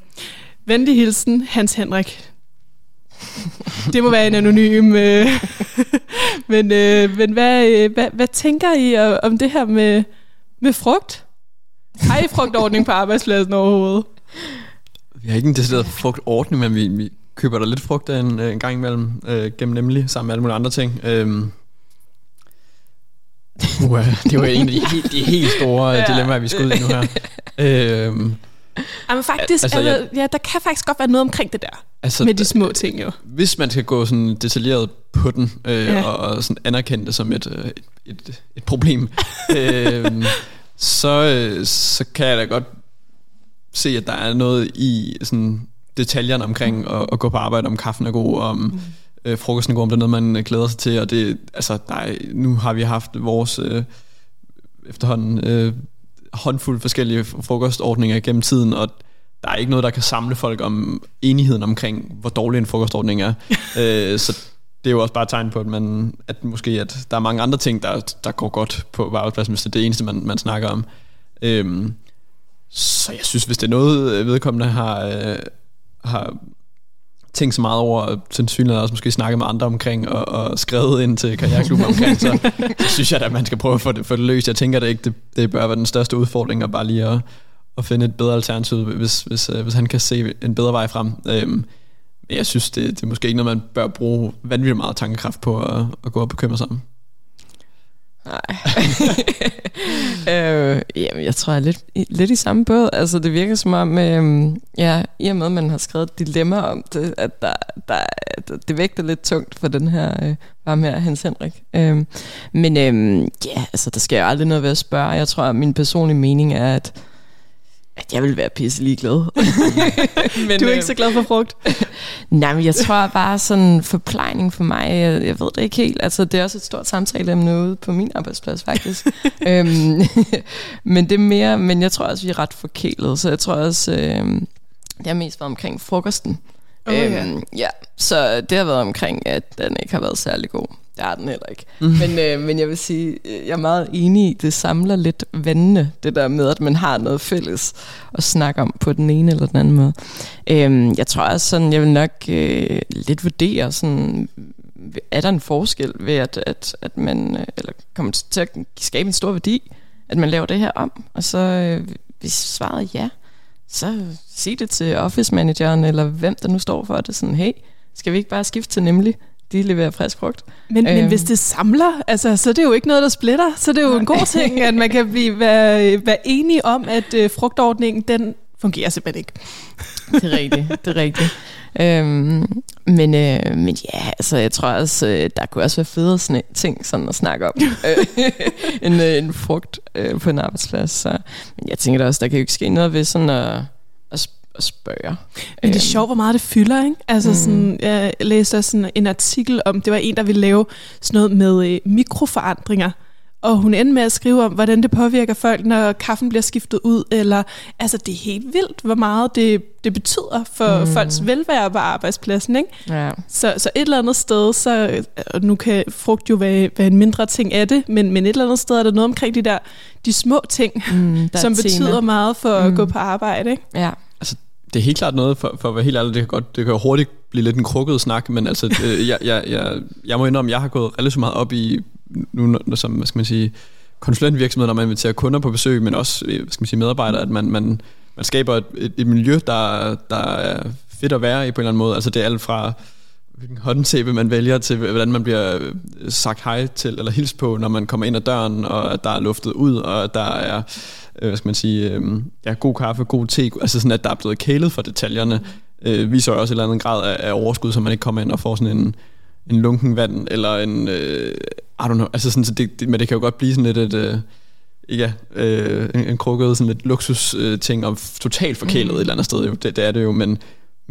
Speaker 1: Venlig hilsen, Hans Henrik. Det må være en anonym. Øh, men øh, men hvad, øh, hvad, hvad tænker I øh, om det her med, med frugt? Har I frugtordning på arbejdspladsen overhovedet?
Speaker 2: Vi har ikke en decideret frugtordning, men vi, vi køber der lidt frugt en, en gang imellem, øh, gennem nemlig, sammen med alle mulige andre ting. Øhm. Uh, det var en af de, helt, de helt store ja. dilemmaer, vi skal ud i nu her. øhm.
Speaker 1: Jamen faktisk, altså, jeg, ja, der kan faktisk godt være noget omkring det der, altså, med de små ting jo.
Speaker 2: Hvis man skal gå sådan detaljeret på den, øh, ja. og, sådan anerkende det som et, øh, et, et, et problem, øh, så, øh, så kan jeg da godt se, at der er noget i sådan detaljerne omkring mm. at, at gå på arbejde, om kaffen er god, om mm. øh, frokosten er god, om det er noget, man glæder sig til, og det, altså, er, nu har vi haft vores øh, efterhånden øh, håndfuld forskellige frokostordninger gennem tiden, og der er ikke noget, der kan samle folk om enigheden omkring, hvor dårlig en frokostordning er. øh, så det er jo også bare et tegn på, at, man, at måske at der er mange andre ting, der, der går godt på arbejdspladsen, hvis det er det eneste, man, man snakker om. Øhm, så jeg synes, hvis det er noget, vedkommende har, øh, har tænkt så meget over, og sandsynligvis også måske snakket med andre omkring, og, og skrevet ind til karriereklubben omkring, så, så synes jeg at man skal prøve at få det, få det løst. Jeg tænker det ikke, det, det bør være den største udfordring, at bare lige at, at finde et bedre alternativ, hvis, hvis, øh, hvis han kan se en bedre vej frem. Øhm, men jeg synes, det, det er måske ikke noget, man bør bruge vanvittigt meget tankekraft på at, at gå op og bekymre sig om.
Speaker 3: Nej. øh, jamen, jeg tror, jeg er lidt, lidt i samme båd. Altså, det virker som om, øh, ja, i og med, at man har skrevet et dilemma om det, at der, der, det vægter lidt tungt for den her øh, varme her, Hans Henrik. Øh, men øh, ja, altså, der skal jo aldrig noget ved at spørge. Jeg tror, at min personlige mening er, at at jeg vil være pisse ligeglad.
Speaker 1: men, du er ikke så glad for frugt?
Speaker 3: Nej, men jeg tror bare sådan forplejning for mig, jeg, jeg ved det ikke helt. Altså, det er også et stort samtaleemne ude på min arbejdsplads, faktisk. øhm, men det er mere, men jeg tror også, vi er ret forkælet, så jeg tror også, øhm, det har mest været omkring frokosten. Okay. Øhm, ja, så det har været omkring, at den ikke har været særlig god. Det har den heller ikke. Mm. Men, øh, men jeg vil sige, jeg er meget enig i, det samler lidt vandene, det der med, at man har noget fælles at snakke om på den ene eller den anden måde. Øhm, jeg tror også sådan, jeg vil nok øh, lidt vurdere sådan, er der en forskel ved, at, at, at man øh, eller kommer til at skabe en stor værdi, at man laver det her om? Og så øh, hvis svaret ja, så sig det til office manageren, eller hvem der nu står for det, sådan, hey, skal vi ikke bare skifte til nemlig? De leverer frisk frugt.
Speaker 1: Men, øhm. men hvis det samler, altså, så er det jo ikke noget, der splitter. Så er det jo Nej. en god ting, at man kan blive, være, være enige om, at øh, frugtordningen, den fungerer simpelthen ikke.
Speaker 3: det er rigtigt, det er rigtigt. Øhm, men, øh, men ja, altså jeg tror også, øh, der kunne også være federe sådan, ting sådan at snakke om, øh, en, øh, en frugt øh, på en arbejdsplads. Så. Men jeg tænker da også, der kan jo ikke ske noget ved sådan at, at at spørge. Men
Speaker 1: det er øhm. sjovt, hvor meget det fylder, ikke? Altså mm. sådan, jeg læste sådan en artikel om, det var en, der ville lave sådan noget med øh, mikroforandringer, og hun endte med at skrive om, hvordan det påvirker folk, når kaffen bliver skiftet ud, eller altså det er helt vildt, hvor meget det, det betyder for mm. folks velvære på arbejdspladsen, ikke? Ja. Så, så et eller andet sted, så, og nu kan frugt jo være, være en mindre ting af det, men, men et eller andet sted er der noget omkring de der, de små ting, mm, som betyder meget for mm. at gå på arbejde, ikke?
Speaker 3: Ja
Speaker 2: det er helt klart noget, for, for at være helt ærlig, det kan, godt, det kan hurtigt blive lidt en krukket snak, men altså, det, øh, jeg, jeg, jeg, jeg må indrømme, jeg har gået relativt meget op i, nu som, hvad skal man sige, konsulentvirksomhed, når man inviterer kunder på besøg, men også, øh, hvad skal man sige, medarbejdere, at man, man, man skaber et, et, et miljø, der, der er fedt at være i på en eller anden måde. Altså det er alt fra hvilken håndtæppe man vælger til, hvordan man bliver øh, sagt hej til, eller hils på, når man kommer ind ad døren, og at der er luftet ud, og at der er, øh, hvad skal man sige, øh, ja, god kaffe, god te, altså sådan, at der er blevet kælet for detaljerne, øh, viser jo også et eller andet grad af, af overskud, så man ikke kommer ind og får sådan en, en lunken vand, eller en, øh, I don't know, altså sådan, så det, det, men det kan jo godt blive sådan lidt et, øh, ja, øh, en, en krukket sådan lidt luksus øh, ting, og totalt forkælet mm. et eller andet sted, jo. Det, det er det jo, men,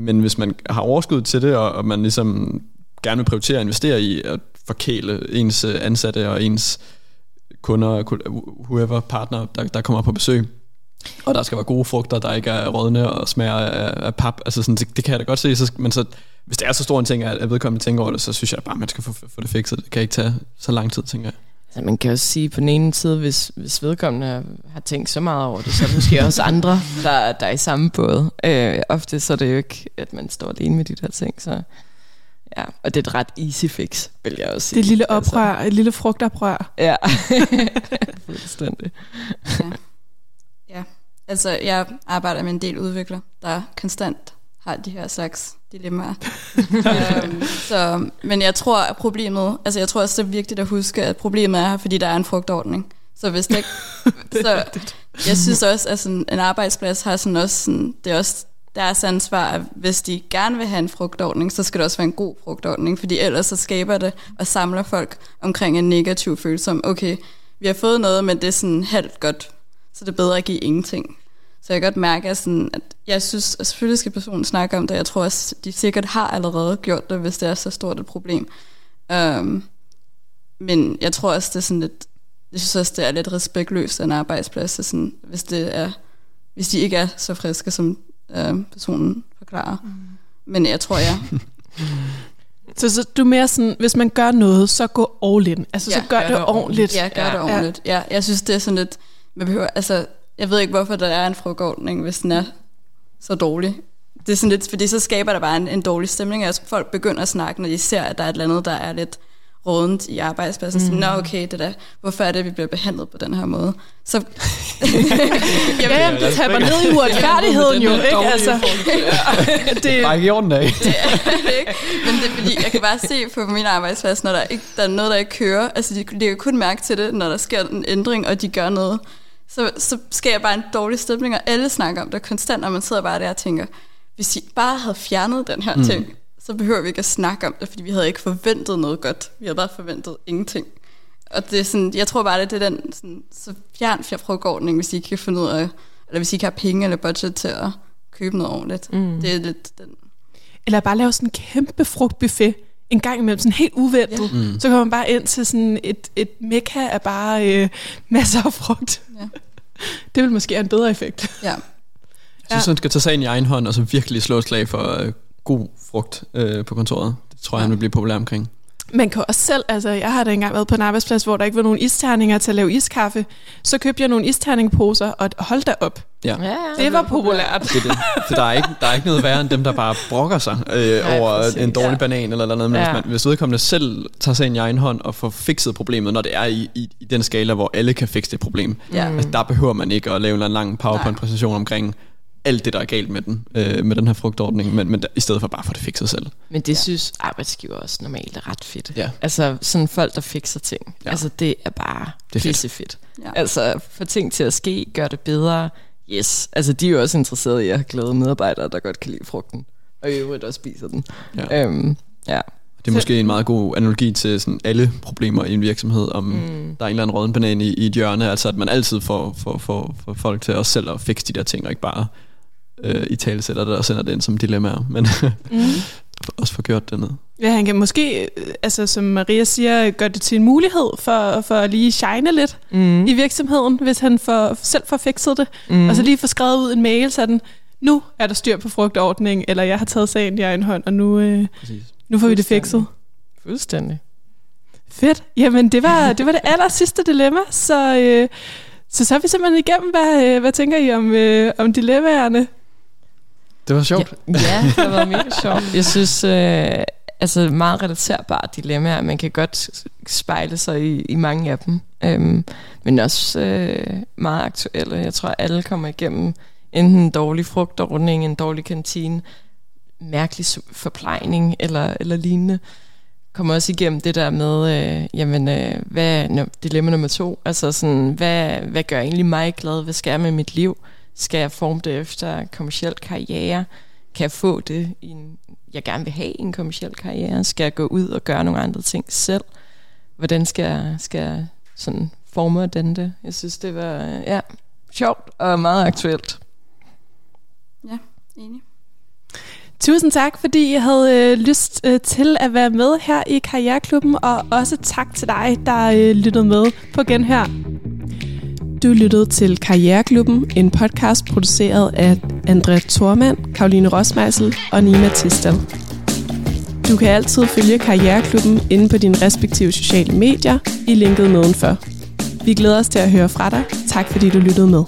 Speaker 2: men hvis man har overskud til det, og, og man ligesom gerne vil prioritere at investere i at forkæle ens øh, ansatte og ens kunder, whoever partner, der, der kommer på besøg, og der skal være gode frugter, der ikke er rådne og smager af, af pap. Altså sådan, det, det kan jeg da godt se. Så, men så, hvis det er så stor en ting, at vedkommende tænker over det, så synes jeg bare, at man skal få, få det fikset. Det kan ikke tage så lang tid, tænker jeg.
Speaker 3: Altså, man kan også sige på den ene side, hvis, hvis vedkommende har tænkt så meget over det, så er der måske også andre, der, der er i samme båd. Øh, ofte så er det jo ikke, at man står alene med de der ting. Så, ja. Og det er et ret easy fix, vil jeg også sige.
Speaker 1: Det er et lille altså. oprør, altså. et lille frugtoprør.
Speaker 3: Ja, fuldstændig.
Speaker 4: Ja. ja, altså jeg arbejder med en del udvikler, der konstant har de her slags dilemmaer. um, så, men jeg tror, at problemet, altså jeg tror også, det er vigtigt at huske, at problemet er her, fordi der er en frugtordning. Så hvis det ikke, så jeg synes også, at sådan, en arbejdsplads har sådan også sådan, det er også deres ansvar, at hvis de gerne vil have en frugtordning, så skal det også være en god frugtordning, fordi ellers så skaber det og samler folk omkring en negativ følelse om, okay, vi har fået noget, men det er sådan halvt godt, så det er bedre at give ingenting. Så jeg kan godt mærke, at, sådan, at jeg synes, at selvfølgelig skal personen snakke om det. Jeg tror også, de sikkert har allerede gjort det, hvis det er så stort et problem. Um, men jeg tror også, det er sådan lidt, jeg synes også, det er lidt respektløst af en arbejdsplads, så sådan, hvis, det er, hvis de ikke er så friske, som uh, personen forklarer. Mm. Men jeg tror, ja.
Speaker 1: Så, så du er mere sådan, hvis man gør noget, så gå all in. Altså, ja, så gør, gør det, det ordentligt.
Speaker 4: Ja, gør ja. det ordentligt. Ja. ja, jeg synes, det er sådan lidt, man behøver, altså, jeg ved ikke, hvorfor der er en frugtordning, hvis den er så dårlig. Det er sådan lidt, fordi så skaber der bare en, en dårlig stemning. Altså folk begynder at snakke, når de ser, at der er et eller andet, der er lidt rådent i arbejdspladsen. Mm. Så, Nå okay, det der, hvorfor er det, at vi bliver behandlet på den her måde? Så,
Speaker 1: jamen, ja, det taber ned i uretfærdigheden jo, ikke? Altså,
Speaker 2: det er ikke i orden af.
Speaker 4: det er det ikke. Men det er fordi, jeg kan bare se på min arbejdsplads, når der, ikke, der er noget, der ikke kører. Altså, de, de kan kun mærke til det, når der sker en ændring, og de gør noget så, så sker jeg bare en dårlig stemning, og alle snakker om det konstant, og man sidder bare der og tænker, hvis I bare havde fjernet den her mm. ting, så behøver vi ikke at snakke om det, fordi vi havde ikke forventet noget godt. Vi havde bare forventet ingenting. Og det er sådan, jeg tror bare, det er den sådan, så fjern frugtordning, hvis I ikke kan finde ud af, eller hvis I ikke har penge eller budget til at købe noget ordentligt. Mm. Det er lidt den.
Speaker 1: Eller bare lave sådan en kæmpe frugtbuffet en gang imellem, sådan helt uventet. Ja. Mm. Så kommer man bare ind til sådan et, et mekka af bare øh, masser af frugt. Ja. Det vil måske have en bedre effekt.
Speaker 4: Ja.
Speaker 2: Jeg synes, ja. han skal tage sagen i egen hånd, og så virkelig slå et slag for øh, god frugt øh, på kontoret. Det tror jeg, ja. han vil blive populær omkring.
Speaker 1: Man kan også selv, altså jeg har da engang været på en arbejdsplads, hvor der ikke var nogen isterninger til at lave iskaffe. Så købte jeg nogle isterningposer, og hold da op.
Speaker 2: Ja.
Speaker 1: ja, ja det var populært.
Speaker 2: Det, det. Så der er, ikke, der er ikke noget værre end dem, der bare brokker sig øh, ja, over præcis. en dårlig ja. banan eller noget. Men ja. hvis, man, hvis vedkommende selv tager sig ind i egen hånd og får fikset problemet, når det er i, i, i den skala, hvor alle kan fikse det problem, ja. altså, der behøver man ikke at lave en lang PowerPoint-præsentation omkring, alt det, der er galt med den, øh, med den her frugtordning, men, men i stedet for bare for det fikset selv.
Speaker 3: Men det ja. synes arbejdsgiver også normalt er ret fedt. Ja. Altså sådan folk, der fikser ting. Ja. Altså det er bare det er fedt. fedt. Ja. Altså få ting til at ske, gør det bedre. Yes. Altså de er jo også interesserede i at have glade medarbejdere, der godt kan lide frugten. Og i øvrigt også spiser den. Ja. Øhm, ja.
Speaker 2: Det er måske en meget god analogi til sådan alle problemer i en virksomhed, om mm. der er en eller anden råden banan i, i et hjørne, altså at man altid får, får, får, får folk til os selv at fikse de der ting, og ikke bare øh, i tale sætter det og sender det ind som dilemmaer, men mm. også få gjort det ned.
Speaker 1: Ja, han kan måske, øh, altså som Maria siger, gøre det til en mulighed for, for at lige shine lidt mm. i virksomheden, hvis han får, selv får fikset det, mm. og så lige få skrevet ud en mail sådan, nu er der styr på frugtordning, eller jeg har taget sagen i egen hånd, og nu, øh, nu får vi det fikset.
Speaker 3: Fuldstændig.
Speaker 1: Fedt. Jamen, det var det, var det aller sidste dilemma, så, øh, så så er vi simpelthen igennem. Hvad, øh, hvad tænker I om, øh, om dilemmaerne?
Speaker 2: Det var sjovt.
Speaker 3: Ja, ja det har været mega sjovt. Jeg synes, øh, altså meget relaterbart dilemma, man kan godt spejle sig i, i mange af dem. Øhm, men også øh, meget aktuelle. Jeg tror, alle kommer igennem enten en dårlig frugtordning, en dårlig kantine, mærkelig forplejning eller, eller lignende. Kommer også igennem det der med, øh, jamen, øh, hvad er dilemma nummer to? Altså sådan, hvad, hvad gør egentlig mig glad? Hvad skal jeg med mit liv? Skal jeg forme det efter kommersiel karriere? Kan jeg få det, i en, jeg gerne vil have i en kommersiel karriere? Skal jeg gå ud og gøre nogle andre ting selv? Hvordan skal jeg, skal jeg sådan forme den det? Jeg synes, det var ja, sjovt og meget aktuelt.
Speaker 4: Ja, enig.
Speaker 1: Tusind tak, fordi jeg havde øh, lyst øh, til at være med her i Karriereklubben, og også tak til dig, der øh, lyttede med på Genhør. Du lyttede til Karriereklubben, en podcast produceret af André Tormand, Karoline Rosmeisel og Nima Tistel. Du kan altid følge Karriereklubben inde på dine respektive sociale medier i linket nedenfor. Vi glæder os til at høre fra dig. Tak fordi du lyttede med.